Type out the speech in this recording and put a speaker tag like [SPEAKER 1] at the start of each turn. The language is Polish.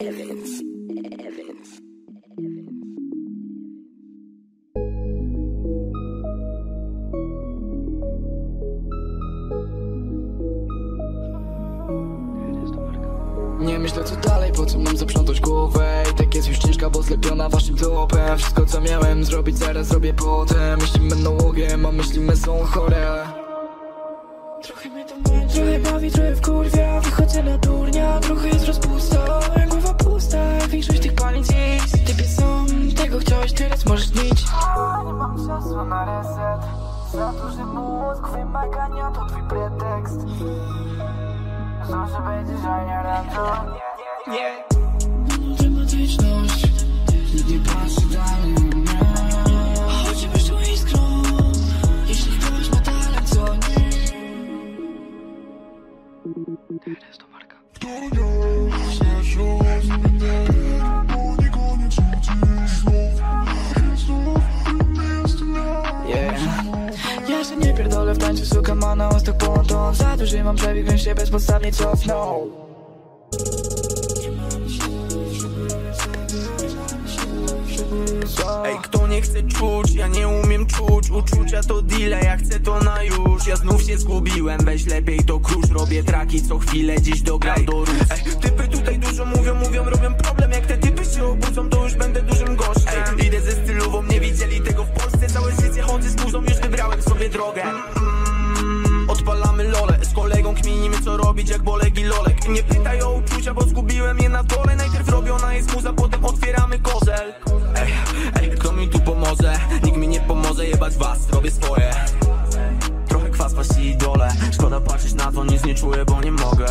[SPEAKER 1] Evans, Evans.
[SPEAKER 2] Nie myślę co dalej, po co mam zaprzątać głowę? I tak jest już ciężka, bo zlepiona waszym topem Wszystko co miałem zrobić zaraz zrobię potem. Myśli będą łogiem, a myśli me są chore Trochę mnie to męczy, trochę bawi, trochę wkurwia. Wychodzę na durnia, trochę jest rozpusta Głowa pusta, większość tych palic jest. Typie są, tego chciałeś, teraz możesz nic
[SPEAKER 3] Nie mam czasu na reset. Za duży mózg, wymagania to twój pretekst. Zawsze będziesz, a nie Nie, nie, nie
[SPEAKER 2] Teraz to marka Yeah. Ja się nie pierdolę w tańcu, suka ma na ustach ponton Za duży mam przebieg, więc się bezpodstawnie cofnął.
[SPEAKER 4] Ej, kto nie chce czuć, ja nie umiem czuć Uczucia to deale, ja chcę to na już. Ja znów się zgubiłem, weź lepiej to krusz Robię traki co chwilę, dziś dogram do róż Ej, typy tutaj dużo mówią, mówią, robią problem. Jak te typy się obudzą, to już będę dużym gościem. Ej, idę ze stylową, nie widzieli tego w Polsce. Całe życie chodzę z burzą, już wybrałem sobie drogę. Mm, Odpalamy lole, z kolegą kminimy co robić jak Bolek i Lolek. Nie pytaj o uczucia, bo zgubiłem je na dole. Najpierw robiona jest muza, potem otwieramy kozel. Ej, ej, kto mi tu pomoże? Nikt mi nie pomoże, jebać was, robię swoje patrzeć na to, nic nie czuję, bo nie mogę